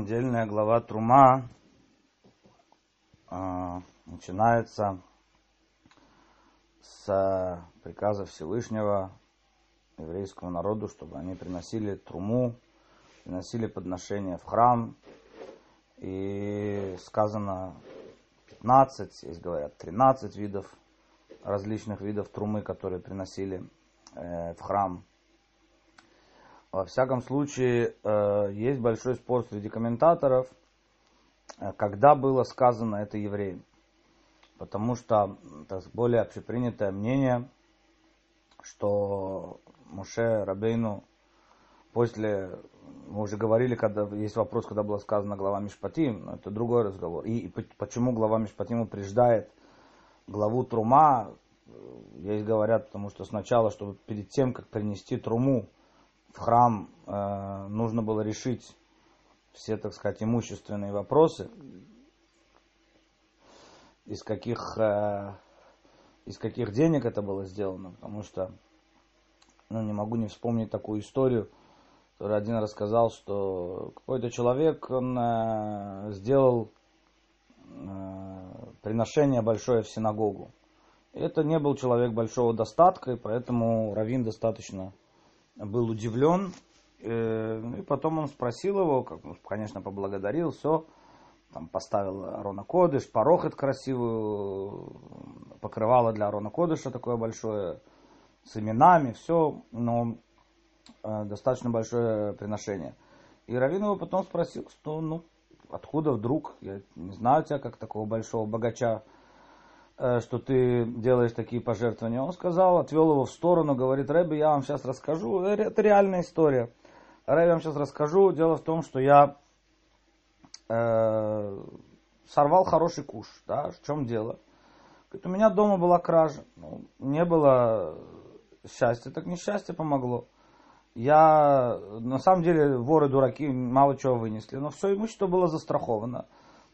недельная глава Трума э, начинается с приказа Всевышнего еврейскому народу, чтобы они приносили труму, приносили подношения в храм. И сказано 15, здесь говорят 13 видов, различных видов трумы, которые приносили э, в храм. Во всяком случае, э, есть большой спор среди комментаторов, э, когда было сказано это евреям. Потому что это более общепринятое мнение, что Муше Рабейну после, мы уже говорили, когда есть вопрос, когда было сказано глава Мишпатим, но это другой разговор. И, и почему глава Мишпатим упреждает главу Трума, есть говорят, потому что сначала, чтобы перед тем, как принести Труму, в храм э, нужно было решить все, так сказать, имущественные вопросы, из каких, э, из каких денег это было сделано, потому что, ну, не могу не вспомнить такую историю, который один рассказал, что какой-то человек, он э, сделал э, приношение большое в синагогу. Это не был человек большого достатка, и поэтому Равин достаточно был удивлен. Э, и потом он спросил его, как, ну, конечно, поблагодарил, все. Там поставил Арона Кодыш, порохет красивую, покрывало для Арона Кодыша такое большое, с именами, все, но э, достаточно большое приношение. И Равин его потом спросил, что, ну, откуда вдруг, я не знаю тебя как такого большого богача, что ты делаешь такие пожертвования. Он сказал, отвел его в сторону, говорит, Рэби, я вам сейчас расскажу. Э, это реальная история. Рэби, я вам сейчас расскажу. Дело в том, что я э, сорвал хороший куш. Да? В чем дело? Говорит, у меня дома была кража. Ну, не было счастья, так несчастье помогло. Я, на самом деле, воры дураки мало чего вынесли, но все имущество было застраховано.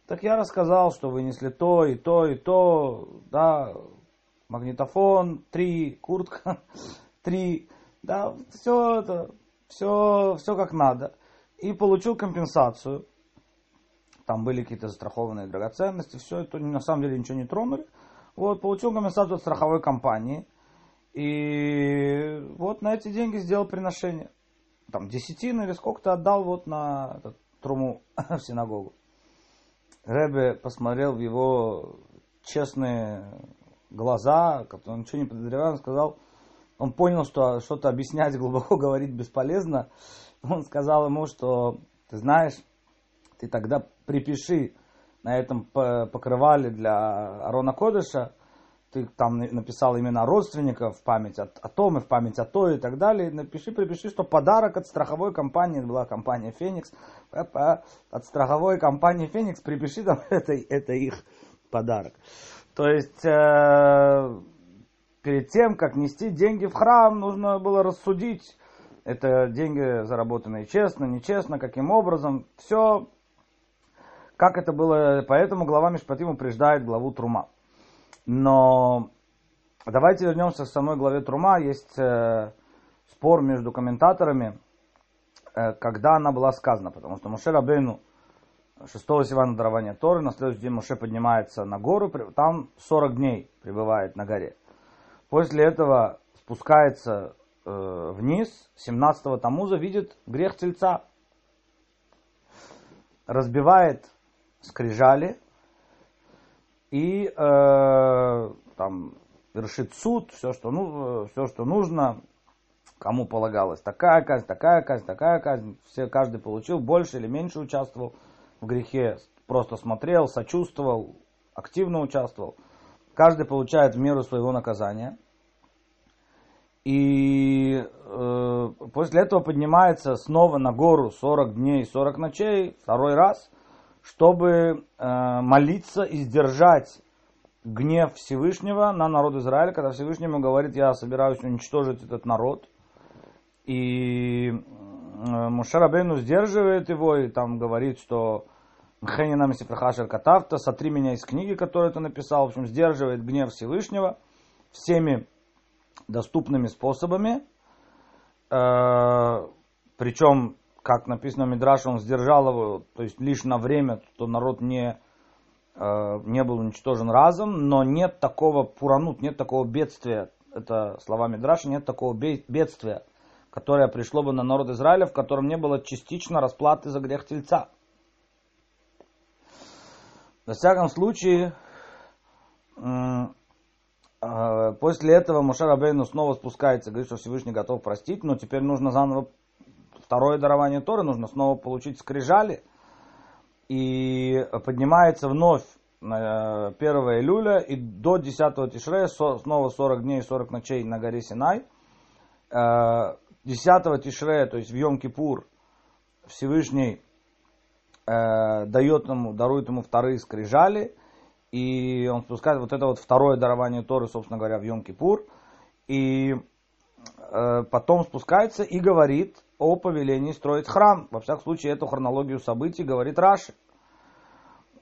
Так я рассказал, что вынесли то и то и то, да, магнитофон, три, куртка, три, да, все это, все, все как надо. И получил компенсацию. Там были какие-то застрахованные драгоценности, все это на самом деле ничего не тронули. Вот, получил компенсацию от страховой компании. И вот на эти деньги сделал приношение. Там десятину или сколько-то отдал вот на этот, труму в синагогу. Рэбе посмотрел в его честные глаза, он ничего не подозревал, он сказал, он понял, что что-то объяснять глубоко говорить бесполезно. Он сказал ему, что ты знаешь, ты тогда припиши на этом покрывале для Арона Кодыша, ты там написал имена родственников в память о, о том и в память о то и так далее. Напиши, припиши, что подарок от страховой компании, была компания Феникс, от страховой компании Феникс припиши там, это, это их подарок. То есть, э, перед тем, как нести деньги в храм, нужно было рассудить, это деньги заработанные честно, нечестно, каким образом, все, как это было, поэтому глава Мишпатим упреждает главу Трума. Но давайте вернемся к самой главе Трума. Есть э, спор между комментаторами, э, когда она была сказана. Потому что Муше Рабейну 6 Сивана дарования Торы, на следующий день Муше поднимается на гору, там 40 дней пребывает на горе. После этого спускается э, вниз, 17-го Тамуза видит грех тельца, разбивает скрижали, и э, там вершит суд, все что, ну, все, что нужно, кому полагалось такая казнь, такая казнь, такая казнь, все, каждый получил, больше или меньше участвовал в грехе, просто смотрел, сочувствовал, активно участвовал. Каждый получает в меру своего наказания. И э, после этого поднимается снова на гору 40 дней, 40 ночей, второй раз – чтобы э, молиться и сдержать гнев Всевышнего на народ Израиля, когда Всевышний ему говорит, я собираюсь уничтожить этот народ. И э, Мушарабейну сдерживает его и там говорит, что Мхенина Месифрахашер Катавта, сотри меня из книги, которую ты написал, в общем, сдерживает гнев Всевышнего всеми доступными способами. Э, причем как написано в Мидраше, он сдержал его, то есть лишь на время, то народ не, э, не был уничтожен разом, но нет такого пуранут, нет такого бедствия, это слова Мидраша, нет такого бедствия, которое пришло бы на народ Израиля, в котором не было частично расплаты за грех тельца. Во всяком случае, э, после этого Мушар Абейну снова спускается, говорит, что Всевышний готов простить, но теперь нужно заново второе дарование Торы, нужно снова получить скрижали. И поднимается вновь на 1 июля и до 10 Тишрея, снова 40 дней и 40 ночей на горе Синай. 10 э, Тишрея, то есть в Йом-Кипур, Всевышний э, дает ему, дарует ему вторые скрижали, и он спускает вот это вот второе дарование Торы, собственно говоря, в Йом-Кипур, и э, потом спускается и говорит о повелении строить храм. Во всяком случае, эту хронологию событий говорит Раши.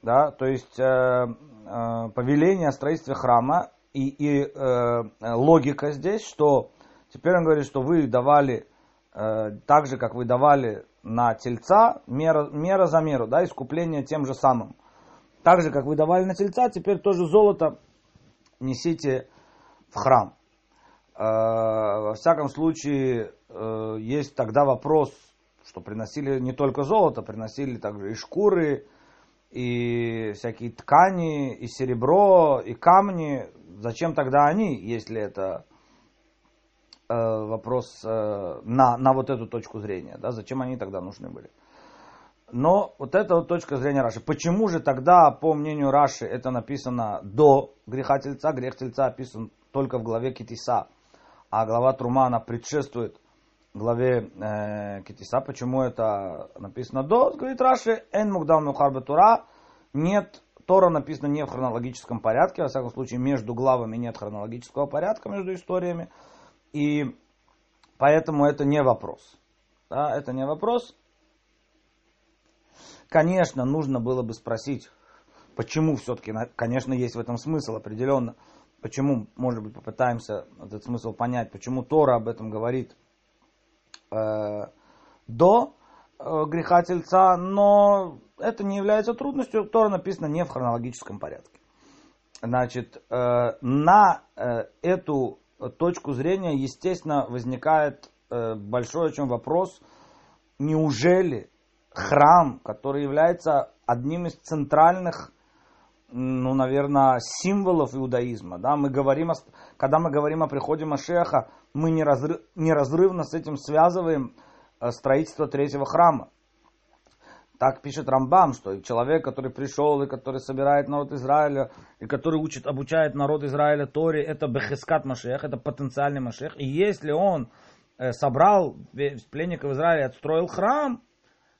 Да, то есть э, э, повеление о строительстве храма и, и э, логика здесь, что теперь он говорит, что вы давали э, так же, как вы давали на тельца, мера, мера за меру, да, искупление тем же самым. Так же, как вы давали на тельца, теперь тоже золото несите в храм. Э, во всяком случае, э, есть тогда вопрос, что приносили не только золото, приносили также и шкуры, и всякие ткани, и серебро, и камни. Зачем тогда они, если это э, вопрос э, на, на вот эту точку зрения? Да? Зачем они тогда нужны были? Но вот эта вот точка зрения Раши. Почему же тогда, по мнению Раши, это написано до греха тельца? Грех тельца описан только в главе Китиса, а глава Трума, она предшествует главе э, Китиса. Почему это написано до? Говорит Раши, эн мугдам мухарбе Тура. Нет, Тора написано не в хронологическом порядке, во всяком случае между главами нет хронологического порядка между историями. И поэтому это не вопрос. Да, это не вопрос. Конечно, нужно было бы спросить, почему все-таки, конечно, есть в этом смысл определенно. Почему, может быть, попытаемся этот смысл понять, почему Тора об этом говорит Э, до э, греха тельца, но это не является трудностью, Тора написано не в хронологическом порядке. Значит, э, на эту точку зрения, естественно, возникает большой очень вопрос, неужели храм, который является одним из центральных, ну, наверное, символов иудаизма, да, мы говорим, о, когда мы говорим о приходе Машеха, мы неразрыв, неразрывно с этим связываем э, строительство третьего храма. Так пишет Рамбам, что человек, который пришел и который собирает народ Израиля, и который учит, обучает народ Израиля Торе, это Бехискат Машех, это потенциальный Машех. И если он э, собрал пленников Израиля отстроил храм,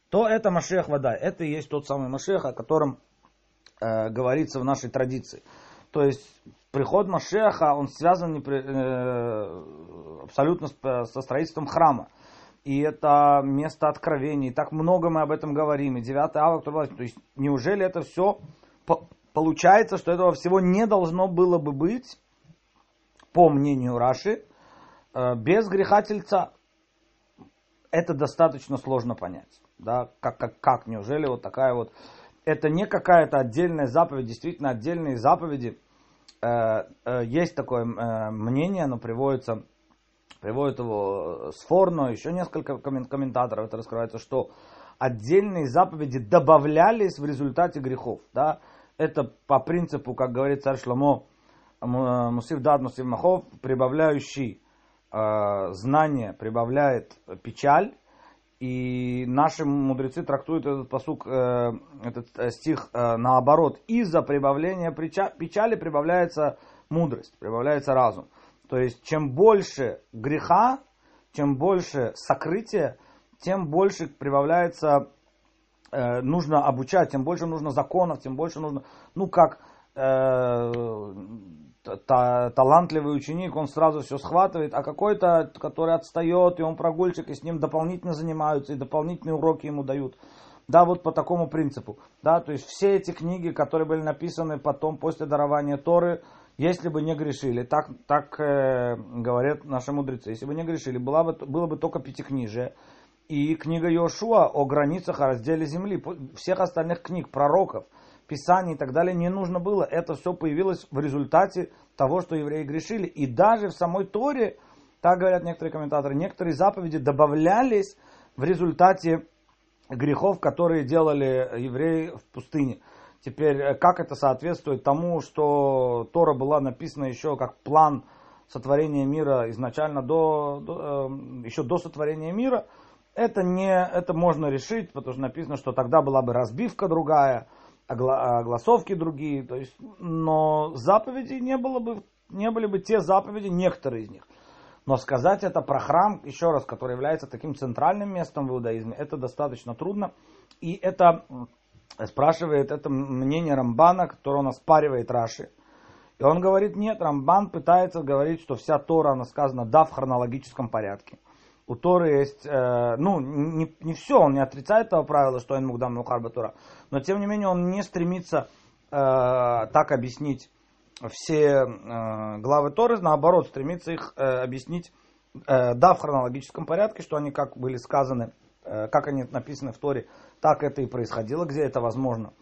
то это Машех вода. Это и есть тот самый Машех, о котором э, говорится в нашей традиции. То есть приход Машеха, он связан непри, э, абсолютно с, со строительством храма. И это место откровений. И так много мы об этом говорим. И 9 ава, то есть неужели это все получается, что этого всего не должно было бы быть, по мнению Раши, э, без греха тельца. Это достаточно сложно понять. Да? Как, как, как, неужели вот такая вот... Это не какая-то отдельная заповедь, действительно отдельные заповеди – Э, э, есть такое э, мнение, оно приводится, приводит его Сфорно, еще несколько комментаторов это раскрывается, что отдельные заповеди добавлялись в результате грехов. Да? Это по принципу, как говорит царь Шломо, Мусив Дад, Мусив Махов, прибавляющий э, знание, прибавляет печаль, и наши мудрецы трактуют этот посук, э, этот э, стих э, наоборот. Из-за прибавления печали прибавляется мудрость, прибавляется разум. То есть, чем больше греха, чем больше сокрытия, тем больше прибавляется, нужно обучать, тем больше нужно законов, тем больше нужно, ну как та, талантливый ученик, он сразу все схватывает, а какой-то, который отстает, и он прогульчик, и с ним дополнительно занимаются, и дополнительные уроки ему дают. Да, вот по такому принципу. Да, то есть все эти книги, которые были написаны потом, после дарования Торы, если бы не грешили, так, так э, говорят наши мудрецы, если бы не грешили, было бы, было бы только пятикнижие, и книга Йошуа о границах, о разделе земли. Всех остальных книг, пророков, писаний и так далее не нужно было. Это все появилось в результате того, что евреи грешили. И даже в самой Торе, так говорят некоторые комментаторы, некоторые заповеди добавлялись в результате грехов, которые делали евреи в пустыне. Теперь, э, как это соответствует тому, что Тора была написана еще как план сотворения мира изначально до, до, э, еще до сотворения мира, это, не, это можно решить, потому что написано, что тогда была бы разбивка другая, огласовки другие, то есть, но заповедей не было бы, не были бы те заповеди, некоторые из них. Но сказать это про храм, еще раз, который является таким центральным местом в иудаизме, это достаточно трудно. И это спрашивает это мнение Рамбана, которое он оспаривает Раши. И он говорит, нет, Рамбан пытается говорить, что вся Тора, она сказана, да, в хронологическом порядке. У Торы есть, э, ну, не, не все, он не отрицает этого правила, что он мугдам мухарба Тора, но тем не менее он не стремится э, так объяснить все э, главы Торы, наоборот, стремится их э, объяснить, э, да, в хронологическом порядке, что они как были сказаны, э, как они написаны в Торе, так это и происходило, где это возможно.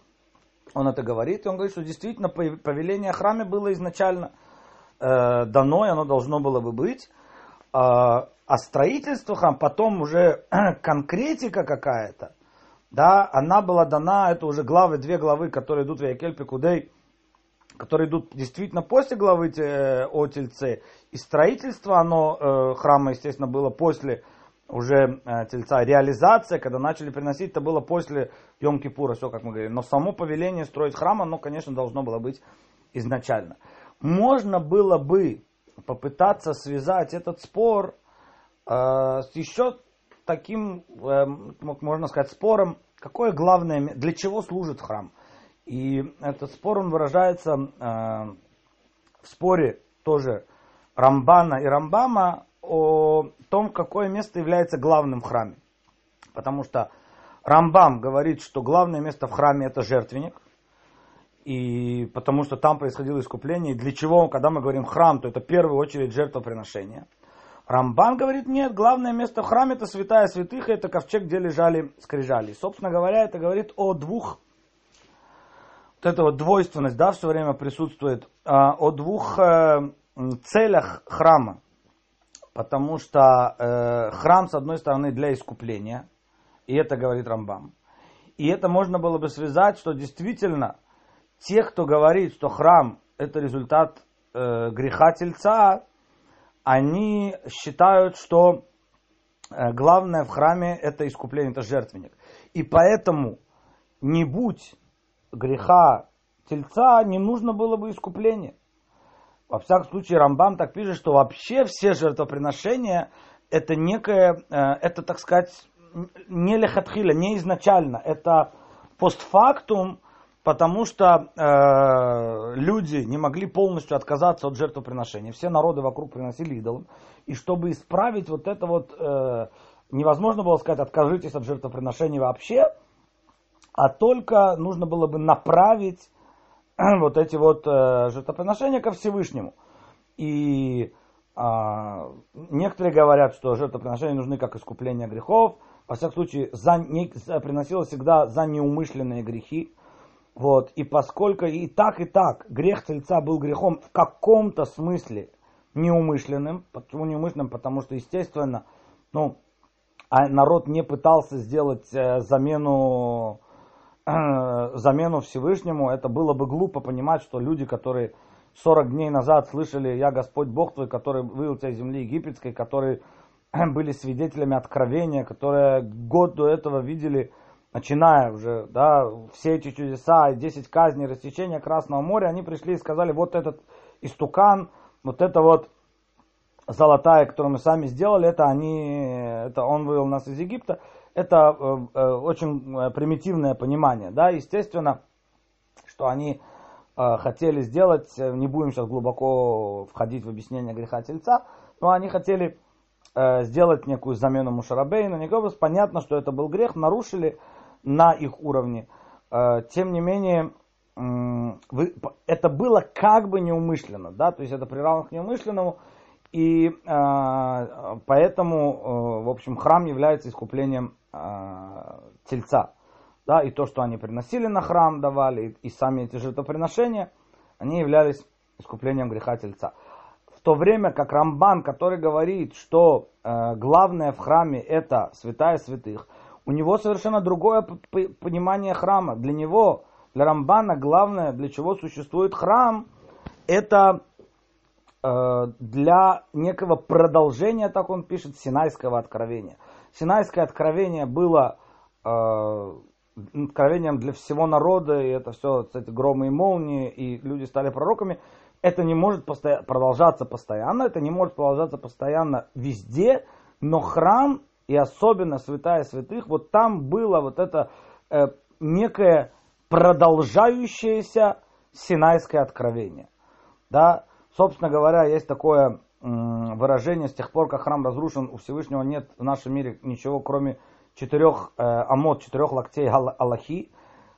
Он это говорит, и он говорит, что действительно повеление о храме было изначально э, дано, и оно должно было бы быть. Э, а строительство храма, потом уже конкретика какая-то, да, она была дана, это уже главы, две главы, которые идут в Якель Пикудей, которые идут действительно после главы э, о Тельце. И строительство оно, э, храма, естественно, было после уже э, Тельца. Реализация, когда начали приносить, это было после Йом-Кипура, все как мы говорим. Но само повеление строить храм, оно, конечно, должно было быть изначально. Можно было бы попытаться связать этот спор с еще таким, э, можно сказать, спором, какое главное, для чего служит храм. И этот спор, он выражается э, в споре тоже Рамбана и Рамбама о том, какое место является главным в храме. Потому что Рамбам говорит, что главное место в храме это жертвенник, и потому что там происходило искупление. И для чего, когда мы говорим храм, то это в первую очередь жертвоприношение. Рамбан говорит, нет, главное место в храме это святая святых, это ковчег, где лежали скрижали. Собственно говоря, это говорит о двух вот эта вот двойственность, да, все время присутствует, а, о двух э, целях храма. Потому что э, храм, с одной стороны, для искупления, и это говорит Рамбам. И это можно было бы связать, что действительно те, кто говорит, что храм это результат э, греха тельца, они считают, что э, главное в храме это искупление, это жертвенник. И поэтому не будь греха тельца, не нужно было бы искупление. Во всяком случае, Рамбам так пишет, что вообще все жертвоприношения это некое, э, это, так сказать, не лехатхиля, не изначально, это постфактум, потому что э, люди не могли полностью отказаться от жертвоприношения. Все народы вокруг приносили идолам. И чтобы исправить вот это вот, э, невозможно было сказать, откажитесь от жертвоприношения вообще, а только нужно было бы направить вот эти вот э, жертвоприношения ко Всевышнему. И а, некоторые говорят, что жертвоприношения нужны как искупление грехов. Во всяком случае, за, не, приносилось всегда за неумышленные грехи. Вот. И поскольку и так, и так грех тельца был грехом в каком-то смысле неумышленным. Почему неумышленным? Потому что, естественно, ну, а народ не пытался сделать э, замену замену Всевышнему, это было бы глупо понимать, что люди, которые 40 дней назад слышали «Я Господь Бог твой», который вывел тебя из земли египетской, которые были свидетелями откровения, которые год до этого видели, начиная уже, да, все эти чудеса, 10 казней, рассечения Красного моря, они пришли и сказали, вот этот истукан, вот это вот золотая, которую мы сами сделали, это они, это он вывел нас из Египта это э, э, очень э, примитивное понимание. Да? Естественно, что они хотели сделать, не будем сейчас глубоко входить в объяснение греха тельца, но они хотели сделать некую замену Мушарабейну, Никобус. Понятно, что это был грех, нарушили на их уровне. Тем не менее, это было как бы неумышленно, да, то есть это приравнено к неумышленному, И э, поэтому, э, в общем, храм является искуплением э, тельца. Да, и то, что они приносили на храм, давали, и, сами эти жертвоприношения, они являлись искуплением греха тельца. В то время как Рамбан, который говорит, что э, главное в храме это святая святых, у него совершенно другое понимание храма. Для него, для Рамбана, главное, для чего существует храм, это э, для некого продолжения, так он пишет, Синайского откровения. Синайское откровение было э, откровением для всего народа, и это все, кстати, громы и молнии, и люди стали пророками. Это не может постоя- продолжаться постоянно, это не может продолжаться постоянно везде, но храм и особенно святая святых, вот там было вот это э, некое продолжающееся синайское откровение. Да, собственно говоря, есть такое выражение, с тех пор, как храм разрушен, у Всевышнего нет в нашем мире ничего, кроме четырех э, амод, четырех локтей Аллахи,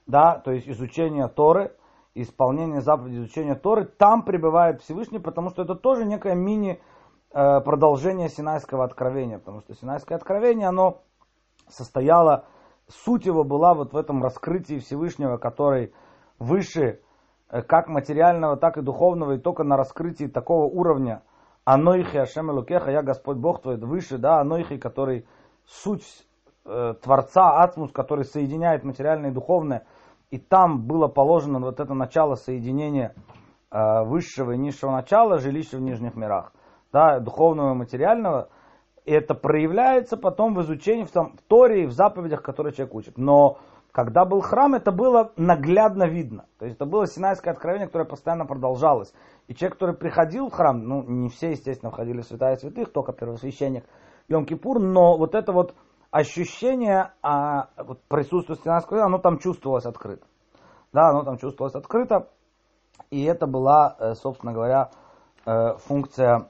да, то есть изучение Торы, исполнение заповедей изучения Торы, там пребывает Всевышний, потому что это тоже некое мини э, продолжение Синайского откровения, потому что Синайское откровение, оно состояло, суть его была вот в этом раскрытии Всевышнего, который выше э, как материального, так и духовного, и только на раскрытии такого уровня, Анойхи Ашем Элукеха, я Господь Бог твой, выше, да, Анойхи, который суть э, Творца, Ацмус, который соединяет материальное и духовное, и там было положено вот это начало соединения э, высшего и низшего начала, жилища в нижних мирах, да, духовного и материального, и это проявляется потом в изучении, в, там, в Торе в заповедях, которые человек учит. Но когда был храм, это было наглядно видно. То есть это было Синайское откровение, которое постоянно продолжалось. И человек, который приходил в храм, ну не все, естественно, входили в святая святых, только первосвященник Йом-Кипур, но вот это вот ощущение а, вот присутствия Синайского, оно там чувствовалось открыто. Да, оно там чувствовалось открыто. И это была, э, собственно говоря, э, функция,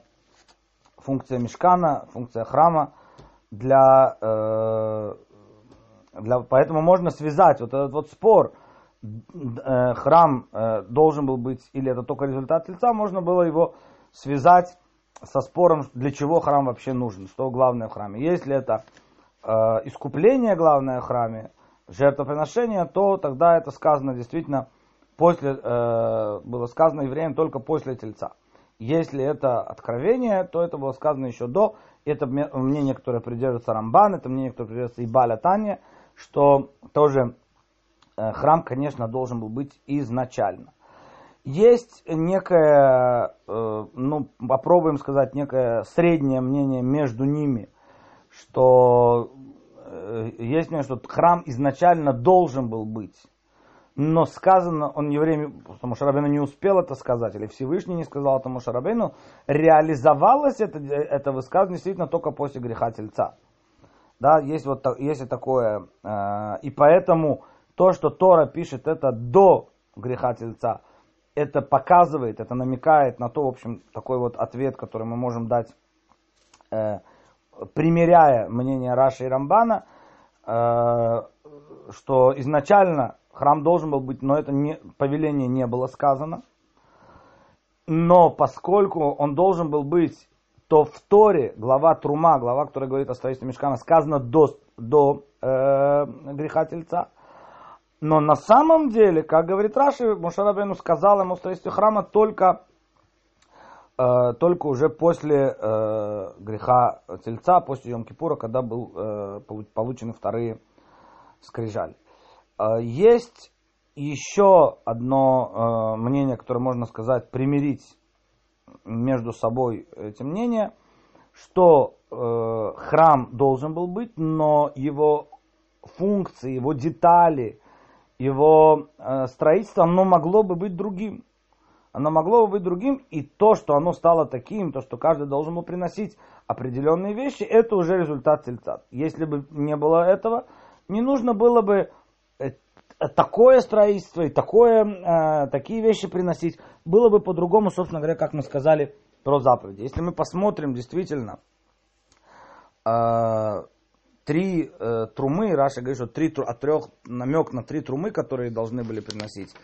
функция мешкана, функция храма для, э, для... Поэтому можно связать вот этот вот спор, храм должен был быть, или это только результат тельца, можно было его связать со спором, для чего храм вообще нужен, что главное в храме. Если это Э, искупление главное в храме, жертвоприношение, то тогда это сказано действительно после, э, было сказано евреям только после тельца. Если это откровение, то это было сказано еще до. Это мнение, которое придерживается Рамбан, это мнение, которое придерживается и Баля Таня, что тоже э, храм, конечно, должен был быть изначально. Есть некое, ну, попробуем сказать, некое среднее мнение между ними, что э, есть мнение, что храм изначально должен был быть. Но сказано, он не время, потому что Рабину не успел это сказать, или Всевышний не сказал этому Шарабейну, реализовалось это, это высказывание действительно только после греха тельца. Да, есть вот есть такое, э, и поэтому то, что Тора пишет это до греха тельца, это показывает, это намекает на то, в общем, такой вот ответ, который мы можем дать э, примеряя мнение Раши и Рамбана, э, что изначально храм должен был быть, но это не, повеление не было сказано. Но поскольку он должен был быть, то в Торе глава Трума, глава, которая говорит о строительстве мешкана, сказано до, до э, греха тельца. Но на самом деле, как говорит Раши, Мушарабену сказал ему строительство храма только Э, только уже после э, греха тельца, после Йом-Кипура, когда был э, получены вторые скрижали. Э, есть еще одно э, мнение, которое можно сказать, примирить между собой эти мнения, что э, храм должен был быть, но его функции, его детали, его строительство, оно могло бы быть другим оно могло бы быть другим, и то, что оно стало таким, то, что каждый должен был приносить определенные вещи, это уже результат тельца. Если бы не было этого, не нужно было бы э, такое строительство и такое, э, такие вещи приносить. Было бы по-другому, собственно говоря, как мы сказали про заповеди. Если мы посмотрим действительно э, три э, трумы, Раша говорит, что три, от трех намек на три трумы, которые должны были приносить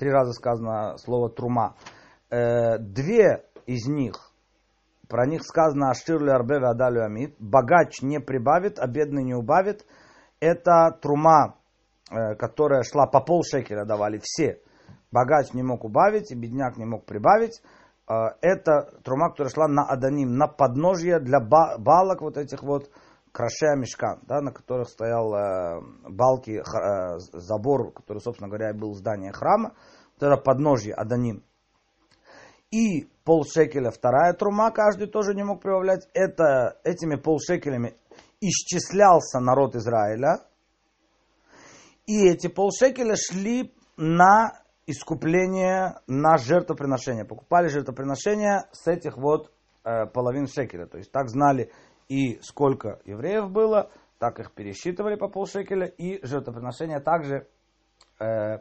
три раза сказано слово трума. Э, две из них про них сказано «Аширли арбе адалю амид», богач не прибавит, а бедный не убавит. Это трума, э, которая шла по полшекеля давали все. Богач не мог убавить, и бедняк не мог прибавить. Э, это трума, которая шла на Аданим, на подножье для балок вот этих вот, крашея мешкан, да, на которых стоял э, балки, забор, который, собственно говоря, был здание храма. Вот это подножье Аданим. И полшекеля вторая трума, каждый тоже не мог прибавлять. Это, этими полшекелями исчислялся народ Израиля. И эти полшекеля шли на искупление, на жертвоприношение. Покупали жертвоприношение с этих вот э, половин шекеля. То есть так знали и сколько евреев было, так их пересчитывали по полшекеля, и жертвоприношения также э,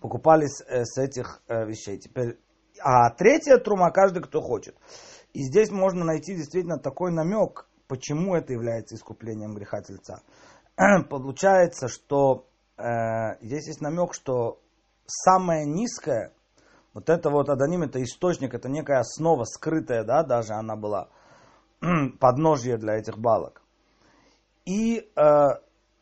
покупались э, с этих э, вещей. Теперь, а третья трума каждый, кто хочет. И здесь можно найти действительно такой намек, почему это является искуплением греха тельца. Получается, что э, здесь есть намек, что самое низкое, вот это вот Адоним, это источник, это некая основа скрытая, да, даже она была, подножье для этих балок. И э,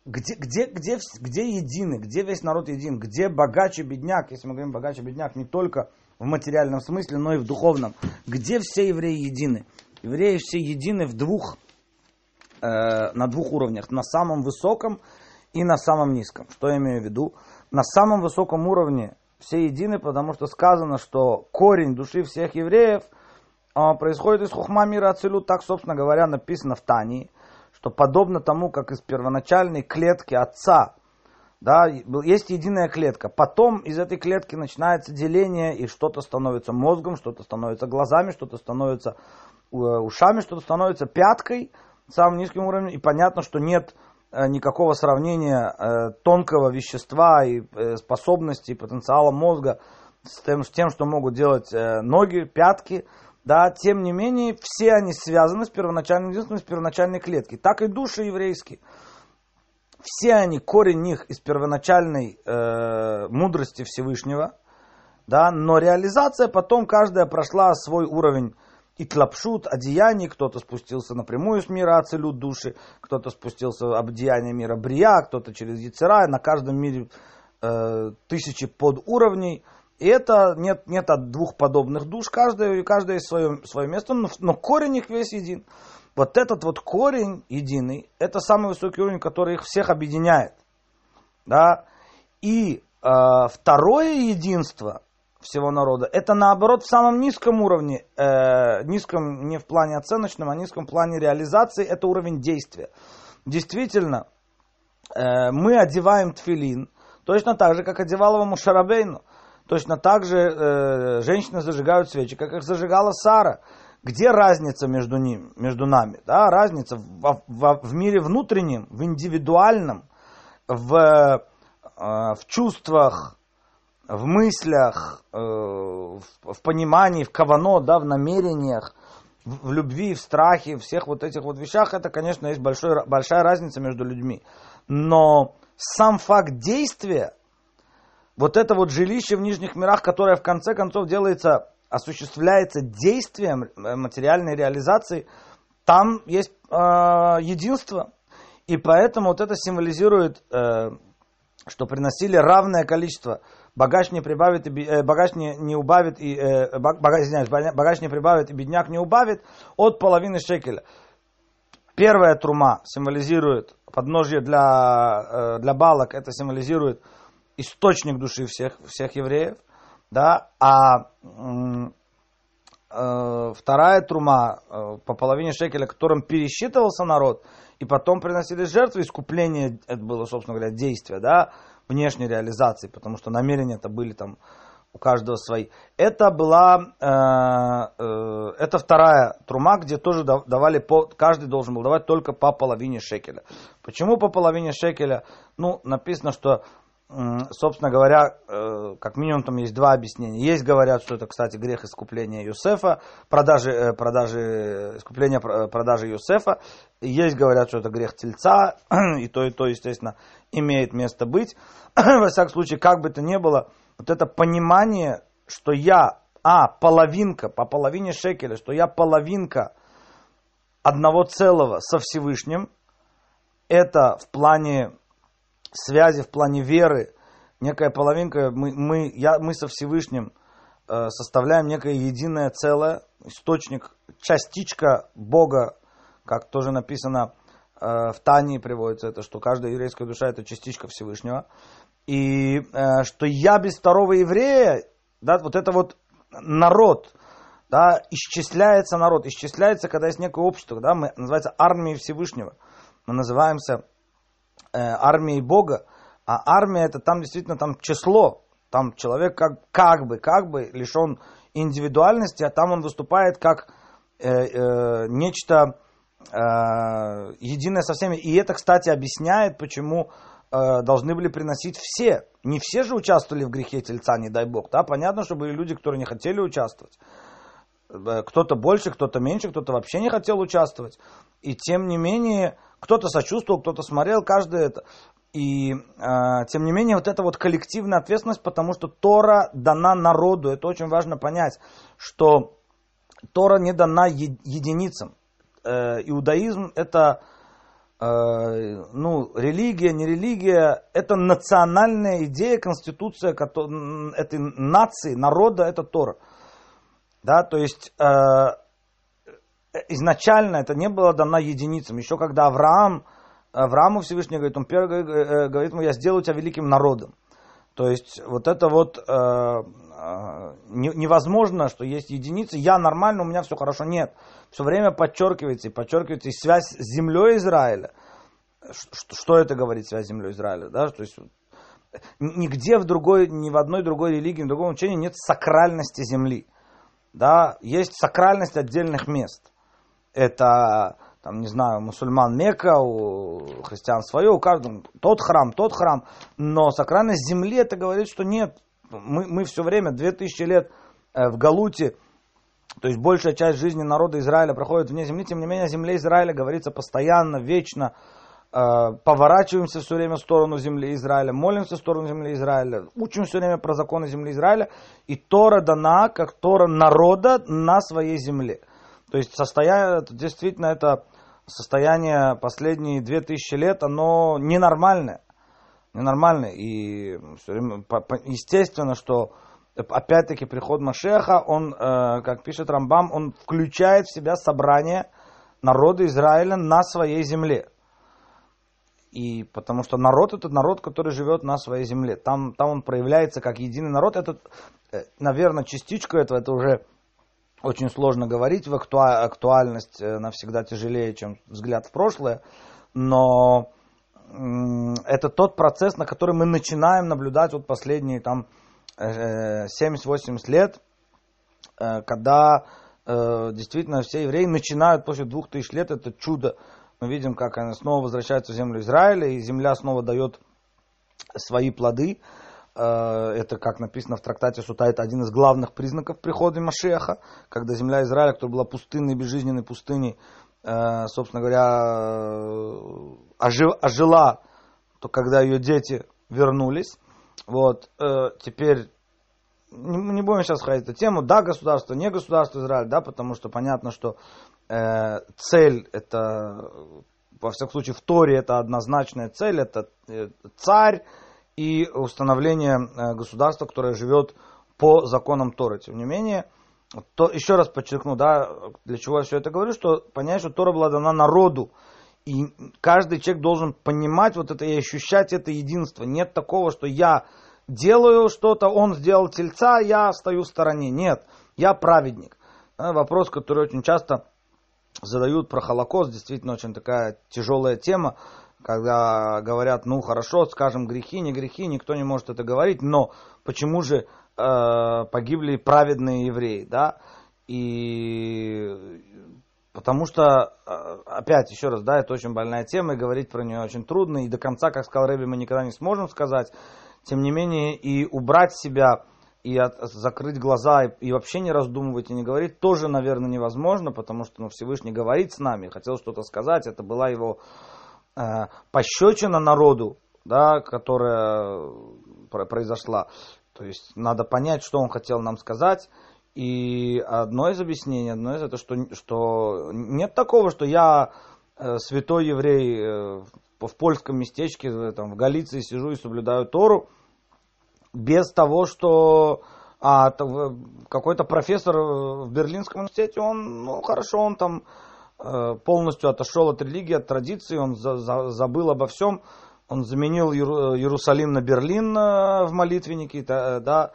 где, где, где, где едины, где весь народ един, где богач и бедняк, если мы говорим богач и бедняк, не только в материальном смысле, но и в духовном, где все евреи едины. Евреи все едины в двух, э, на двух уровнях, на самом высоком и на самом низком. Что я имею в виду? На самом высоком уровне все едины, потому что сказано, что корень души всех евреев – а, происходит из хухма мира Ацилут, так, собственно говоря, написано в Тании, что подобно тому, как из первоначальной клетки отца, да, есть единая клетка, потом из этой клетки начинается деление, и что-то становится мозгом, что-то становится глазами, что-то становится э, ушами, что-то становится пяткой, самым низким уровнем, и понятно, что нет э, никакого сравнения э, тонкого вещества и способностей, и потенциала мозга с тем, с тем, что могут делать ноги, пятки – да, тем не менее, все они связаны с первоначальным единством, с первоначальной клетки. Так и души еврейские. Все они, корень них из первоначальной э, мудрости Всевышнего, да, но реализация потом каждая прошла свой уровень и тлапшут, одеяний, кто-то спустился напрямую с мира Ацелют души, кто-то спустился в одеяние мира Брия, кто-то через Яцера, на каждом мире э, тысячи подуровней, и это нет, нет от двух подобных душ, каждая, каждая есть свое, свое место, но, но корень их весь един. Вот этот вот корень единый, это самый высокий уровень, который их всех объединяет. Да? И э, второе единство всего народа, это наоборот в самом низком уровне, э, низком не в плане оценочном, а низком плане реализации, это уровень действия. Действительно, э, мы одеваем тфилин, точно так же, как одевал его Мушарабейну. Точно так же э, женщины зажигают свечи, как их зажигала Сара. Где разница между, ним, между нами? Да, разница в, в, в мире внутреннем, в индивидуальном, в, э, в чувствах, в мыслях, э, в, в понимании, в кавано, да, в намерениях, в, в любви, в страхе, всех вот этих вот вещах, это, конечно, есть большой, большая разница между людьми. Но сам факт действия вот это вот жилище в нижних мирах, которое в конце концов делается, осуществляется действием э, материальной реализации, там есть э, единство. И поэтому вот это символизирует, э, что приносили равное количество. Богач не прибавит, и, э, богач не, не убавит, и, э, богач, извиняюсь, богач не прибавит, и бедняк не убавит от половины шекеля. Первая трума символизирует подножье для, э, для балок, это символизирует источник души всех, всех евреев, да, а э, вторая трума э, по половине шекеля, которым пересчитывался народ, и потом приносили жертвы, искупление, это было, собственно говоря, действие, да, внешней реализации, потому что намерения это были там у каждого свои. Это была, э, э, это вторая трума, где тоже давали, по, каждый должен был давать только по половине шекеля. Почему по половине шекеля? Ну, написано, что собственно говоря, э, как минимум там есть два объяснения. Есть говорят, что это, кстати, грех искупления Юсефа, продажи, э, продажи, искупления э, продажи Юсефа. Есть говорят, что это грех тельца, и то, и то, естественно, имеет место быть. Во всяком случае, как бы то ни было, вот это понимание, что я а, половинка, по половине шекеля, что я половинка одного целого со Всевышним, это в плане связи, в плане веры, некая половинка, мы, мы, я, мы со Всевышним э, составляем некое единое целое, источник, частичка Бога, как тоже написано э, в Тании приводится это, что каждая еврейская душа это частичка Всевышнего. И э, что я без второго еврея, да, вот это вот народ, да, исчисляется народ, исчисляется, когда есть некое общество, да, мы называется армией Всевышнего. Мы называемся армией Бога, а армия это там действительно там число, там человек как, как бы, как бы лишен индивидуальности, а там он выступает как э, э, нечто э, единое со всеми. И это, кстати, объясняет, почему э, должны были приносить все. Не все же участвовали в грехе тельца, не дай бог. Да? Понятно, что были люди, которые не хотели участвовать. Э, кто-то больше, кто-то меньше, кто-то вообще не хотел участвовать. И тем не менее, кто-то сочувствовал, кто-то смотрел, каждый это. И э, тем не менее, вот эта вот коллективная ответственность, потому что Тора дана народу. Это очень важно понять, что Тора не дана е- единицам. Э, иудаизм это э, ну, религия, не религия, это национальная идея, конституция этой нации, народа, это Тора. Да, то есть э, изначально это не было дано единицам. Еще когда Авраам Аврааму Всевышний говорит, он первый э, говорит ему, я сделаю тебя великим народом. То есть вот это вот э, э, невозможно, что есть единицы, я нормально, у меня все хорошо. Нет, все время подчеркивается и подчеркивается и связь с землей Израиля. Что, что это говорит связь с землей Израиля? Да? То есть нигде в другой, ни в одной другой религии, в другом учении нет сакральности земли. Да? Есть сакральность отдельных мест. Это там, не знаю, мусульман Мека, у христиан свое, у каждого тот храм, тот храм. Но сакральность земли это говорит, что нет. Мы, мы все время, две тысячи лет э, в Галуте, то есть большая часть жизни народа Израиля проходит вне земли, тем не менее о земле Израиля говорится постоянно, вечно. Э, поворачиваемся все время в сторону земли Израиля, молимся в сторону земли Израиля, учим все время про законы земли Израиля. И Тора дана, как Тора народа на своей земле. То есть состояние, действительно это состояние последние две тысячи лет, оно ненормальное. Ненормальное. И естественно, что опять-таки приход Машеха, он, э, как пишет Рамбам, он включает в себя собрание народа Израиля на своей земле. И потому что народ это народ, который живет на своей земле. Там, там он проявляется как единый народ. Это, э, наверное, частичка этого, это уже очень сложно говорить, в актуа- актуальность э, навсегда тяжелее, чем взгляд в прошлое, но это тот процесс, на который мы начинаем наблюдать вот последние там 70-80 э, лет, э, когда действительно все евреи начинают после двух тысяч лет это чудо. Мы видим, как они снова возвращаются в землю Израиля, и земля снова дает свои плоды. Э, это, как написано в трактате Сута, это один из главных признаков прихода Машеха, когда земля Израиля, которая была пустынной, безжизненной пустыней, э, собственно говоря, ожила, то когда ее дети вернулись. Вот, э, теперь не, будем сейчас ходить эту тему, да, государство, не государство Израиль, да, потому что понятно, что э, цель это, во всяком случае, в Торе это однозначная цель, это царь, и установление э, государства, которое живет по законам Торы. Тем не менее, то, еще раз подчеркну, да, для чего я все это говорю, что понять, что Тора была дана народу, и каждый человек должен понимать вот это и ощущать это единство. Нет такого, что я делаю что-то, он сделал тельца, я стою в стороне. Нет, я праведник. Вопрос, который очень часто задают про Холокост, действительно очень такая тяжелая тема когда говорят, ну хорошо, скажем грехи, не грехи, никто не может это говорить, но почему же э, погибли праведные евреи, да? И потому что, э, опять, еще раз, да, это очень больная тема, и говорить про нее очень трудно, и до конца, как сказал Рэби, мы никогда не сможем сказать. Тем не менее, и убрать себя, и от, закрыть глаза, и, и вообще не раздумывать, и не говорить, тоже, наверное, невозможно, потому что ну, Всевышний говорит с нами, хотел что-то сказать, это была его пощечина народу, да, которая произошла. То есть надо понять, что он хотел нам сказать. И одно из объяснений, одно из это, что, что нет такого, что я э, святой еврей э, в польском местечке, э, там, в Галиции сижу и соблюдаю Тору, без того, что а, какой-то профессор в Берлинском университете, он, ну, хорошо, он там э, полностью отошел от религии, от традиции, он за, за, забыл обо всем, он заменил Иерусалим на Берлин в молитвеннике, да,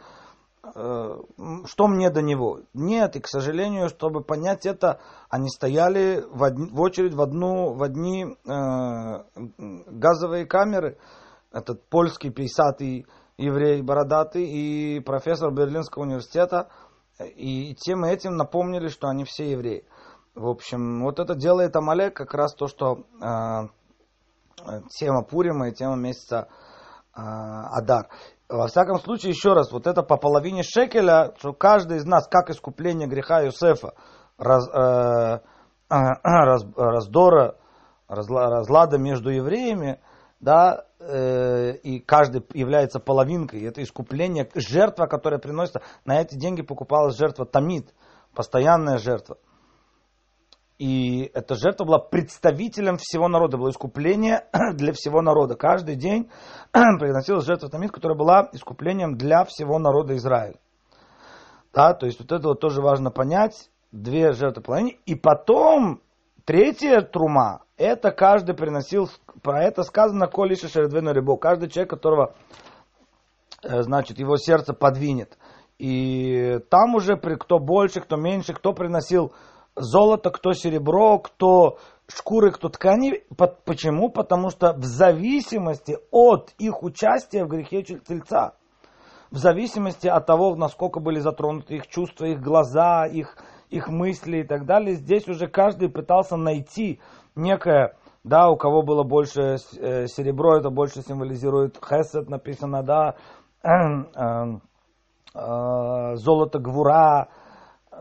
Э, что мне до него? Нет, и к сожалению, чтобы понять это, они стояли в, од... в очередь в, одну, в одни э, газовые камеры. Этот польский писатый еврей бородатый и профессор Берлинского университета. И тем этим напомнили, что они все евреи. В общем, вот это делает Амалек как раз то, что э, тема Пурима и тема месяца э, Адар. Во всяком случае, еще раз, вот это по половине шекеля, что каждый из нас, как искупление греха Юсефа, раз, э, раз, раздора, разла, разлада между евреями, да, э, и каждый является половинкой, это искупление, жертва, которая приносится, на эти деньги покупалась жертва Тамид, постоянная жертва. И эта жертва была представителем всего народа, было искупление для всего народа. Каждый день приносилась жертва Тамид, которая была искуплением для всего народа Израиля. Да, то есть вот это вот тоже важно понять. Две жертвы половины. И потом третья трума, это каждый приносил, про это сказано, коли шердвену рыбу. Каждый человек, которого, э, значит, его сердце подвинет. И там уже кто больше, кто меньше, кто приносил золото, кто серебро, кто шкуры, кто ткани. Почему? Потому что в зависимости от их участия в грехе тельца, в зависимости от того, насколько были затронуты их чувства, их глаза, их, их мысли и так далее, здесь уже каждый пытался найти некое, да, у кого было больше э, серебро, это больше символизирует хесед, написано, да, э, э, золото гвура,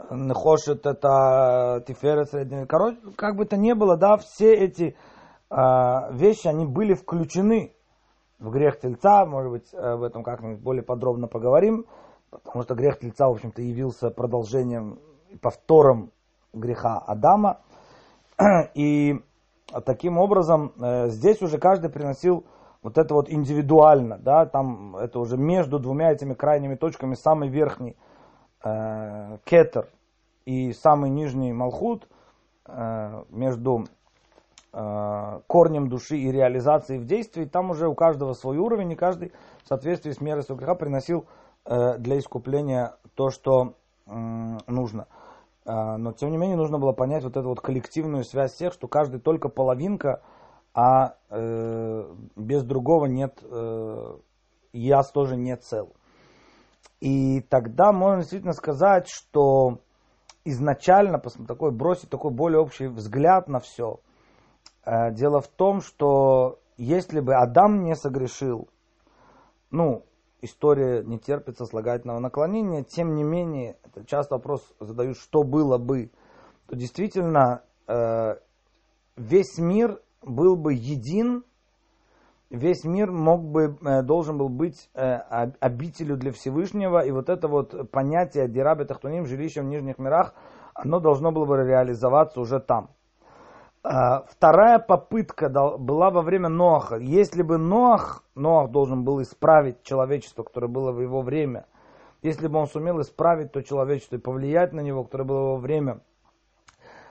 Нехошет это Тиферет средний. Короче, как бы то ни было, да, все эти э, вещи, они были включены в грех тельца. Может быть, об этом как-нибудь более подробно поговорим. Потому что грех тельца, в общем-то, явился продолжением и повтором греха Адама. И таким образом э, здесь уже каждый приносил вот это вот индивидуально, да, там это уже между двумя этими крайними точками самый верхний э, кетер и самый нижний малхут э, между э, корнем души и реализацией в действии, там уже у каждого свой уровень, и каждый в соответствии с мерой своего греха приносил э, для искупления то, что нужно. Но тем не менее нужно было понять вот эту вот коллективную связь всех, что каждый только половинка, а без другого нет, яс тоже не цел. И тогда можно действительно сказать, что изначально такой, бросить такой более общий взгляд на все. Э, дело в том, что если бы Адам не согрешил, ну, история не терпит сослагательного наклонения, тем не менее, это часто вопрос задают, что было бы, то действительно э, весь мир был бы един весь мир мог бы, э, должен был быть э, обителю для Всевышнего, и вот это вот понятие Дираби Тахтуним, жилищем в нижних мирах, оно должно было бы реализоваться уже там. А, вторая попытка была во время Ноаха. Если бы Ноах, Ноах должен был исправить человечество, которое было в его время, если бы он сумел исправить то человечество и повлиять на него, которое было в его время,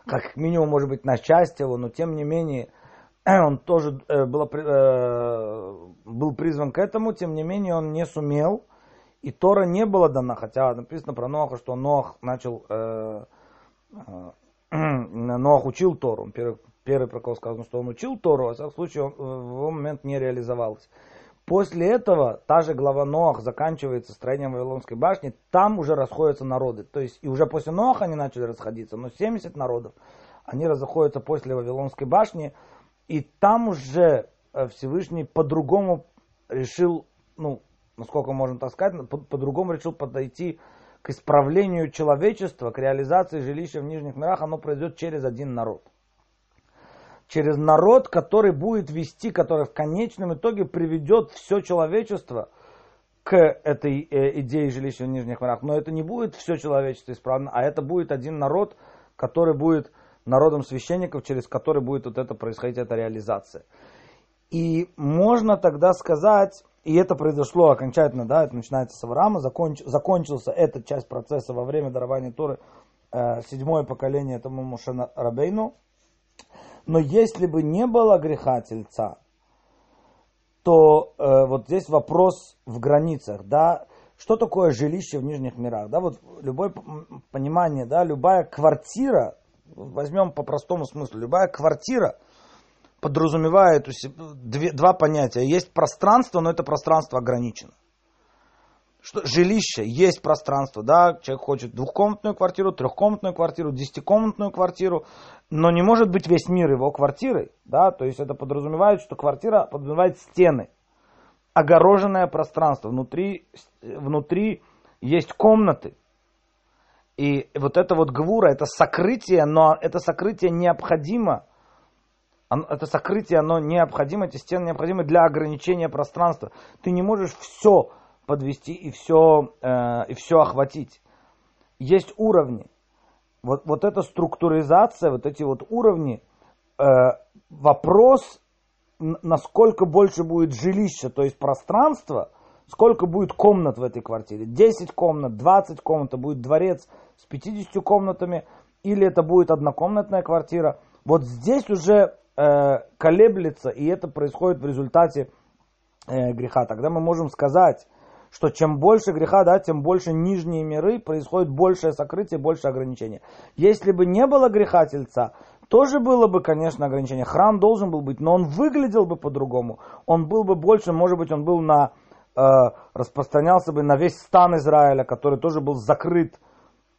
как минимум, может быть, на счастье его, но тем не менее, он тоже э, был, э, был призван к этому, тем не менее он не сумел, и Тора не была дана, хотя написано про Ноаха, что Ноах начал, э, Ноах учил Тору, первый, первый прокол сказано, что он учил Тору, а в всяком случае он в его момент не реализовалось. После этого та же глава Ноах заканчивается строением Вавилонской башни, там уже расходятся народы. То есть и уже после Ноаха они начали расходиться, но 70 народов, они разходятся после Вавилонской башни, и там уже э, Всевышний по-другому решил, ну, насколько можно так сказать, по-другому решил подойти к исправлению человечества, к реализации жилища в нижних мирах, оно произойдет через один народ. Через народ, который будет вести, который в конечном итоге приведет все человечество к этой э, идее жилища в нижних мирах, но это не будет все человечество исправно, а это будет один народ, который будет народом священников, через который будет вот это происходить, эта реализация. И можно тогда сказать, и это произошло окончательно, да, это начинается с Авраама, законч, закончился эта часть процесса во время дарования Торы, э, седьмое поколение этому Мушена Рабейну. Но если бы не было греха тельца, то э, вот здесь вопрос в границах, да, что такое жилище в нижних мирах, да, вот любое понимание, да, любая квартира, возьмем по простому смыслу, любая квартира подразумевает два понятия. Есть пространство, но это пространство ограничено. Что, жилище, есть пространство, да, человек хочет двухкомнатную квартиру, трехкомнатную квартиру, десятикомнатную квартиру, но не может быть весь мир его квартирой, да, то есть это подразумевает, что квартира подразумевает стены, огороженное пространство, внутри, внутри есть комнаты, и вот это вот гвура, это сокрытие, но это сокрытие необходимо. Это сокрытие, оно необходимо, эти стены необходимы для ограничения пространства. Ты не можешь все подвести и все, э, и все охватить. Есть уровни. Вот, вот эта структуризация, вот эти вот уровни, э, вопрос, насколько больше будет жилища, то есть пространство – Сколько будет комнат в этой квартире? 10 комнат, 20 комнат, будет дворец с 50 комнатами, или это будет однокомнатная квартира. Вот здесь уже э, колеблется, и это происходит в результате э, греха. Тогда мы можем сказать, что чем больше греха, да, тем больше нижние миры, происходит большее сокрытие, больше ограничения. Если бы не было греха тельца, тоже было бы, конечно, ограничение. Храм должен был быть, но он выглядел бы по-другому. Он был бы больше, может быть, он был на распространялся бы на весь стан Израиля, который тоже был закрыт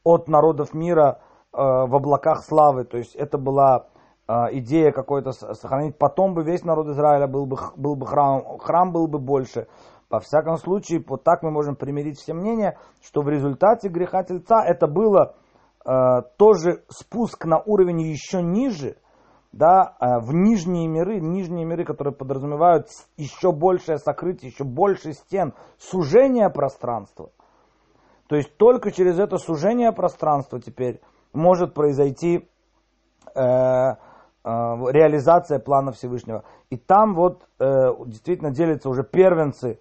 от народов мира э, в облаках славы. То есть это была э, идея какой-то сохранить. Потом бы весь народ Израиля был бы, был бы храм, храм был бы больше. Во всяком случае, вот так мы можем примирить все мнения, что в результате греха тельца это было э, тоже спуск на уровень еще ниже – да, э, в нижние миры, нижние миры, которые подразумевают еще большее сокрытие, еще больше стен, сужение пространства. То есть только через это сужение пространства теперь может произойти э, э, реализация плана Всевышнего. И там вот э, действительно делятся уже первенцы,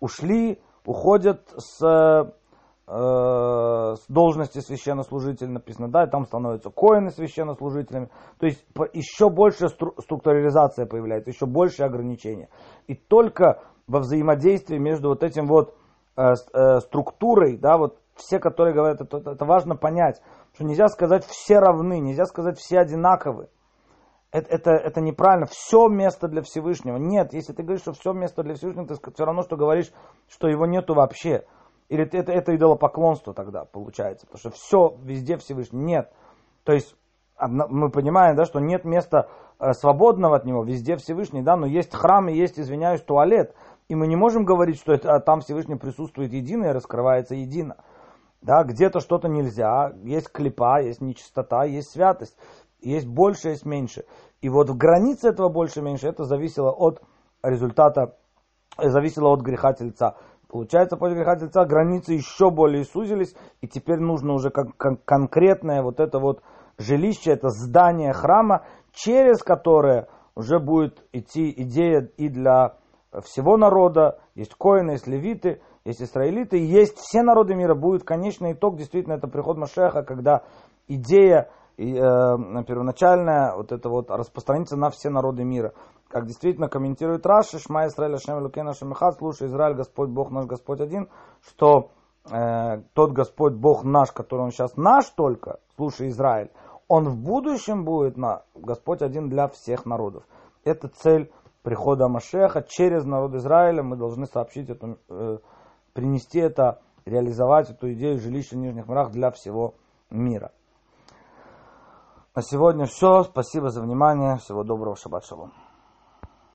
ушли, уходят с Э, с должности священнослужителя написано, да, и там становятся коины священнослужителями. То есть еще больше структурализация появляется, еще больше ограничения. И только во взаимодействии между вот этим вот э, э, структурой, да, вот все, которые говорят, это, это важно понять, что нельзя сказать все равны, нельзя сказать все одинаковы. Это, это, это неправильно. Все место для Всевышнего. Нет, если ты говоришь, что все место для Всевышнего, ты все равно, что говоришь, что его нету вообще. Или это, это идолопоклонство тогда получается, потому что все везде Всевышний. Нет. То есть мы понимаем, да, что нет места э, свободного от него, везде Всевышний, да, но есть храм и есть, извиняюсь, туалет. И мы не можем говорить, что это, а там Всевышний присутствует едино и раскрывается едино. Да, где-то что-то нельзя, есть клепа, есть нечистота, есть святость, есть больше, есть меньше. И вот в границе этого больше-меньше это зависело от результата, зависело от греха тельца. Получается, после греха тельца границы еще более сузились, и теперь нужно уже как, конкретное вот это вот жилище, это здание храма, через которое уже будет идти идея и для всего народа, есть коины, есть левиты, есть израилиты, есть все народы мира, будет конечный итог, действительно, это приход Машеха, когда идея э, первоначальная, вот это вот распространится на все народы мира как действительно комментирует Раши, Шма Исраэль Ашем Лукена Шамихат, слушай, Израиль, Господь Бог наш, Господь один, что э, тот Господь Бог наш, который он сейчас наш только, слушай, Израиль, он в будущем будет на Господь один для всех народов. Это цель прихода Машеха через народ Израиля. Мы должны сообщить эту, э, принести это, реализовать эту идею жилища в Нижних мирах для всего мира. На сегодня все. Спасибо за внимание. Всего доброго. Шаббат шалом.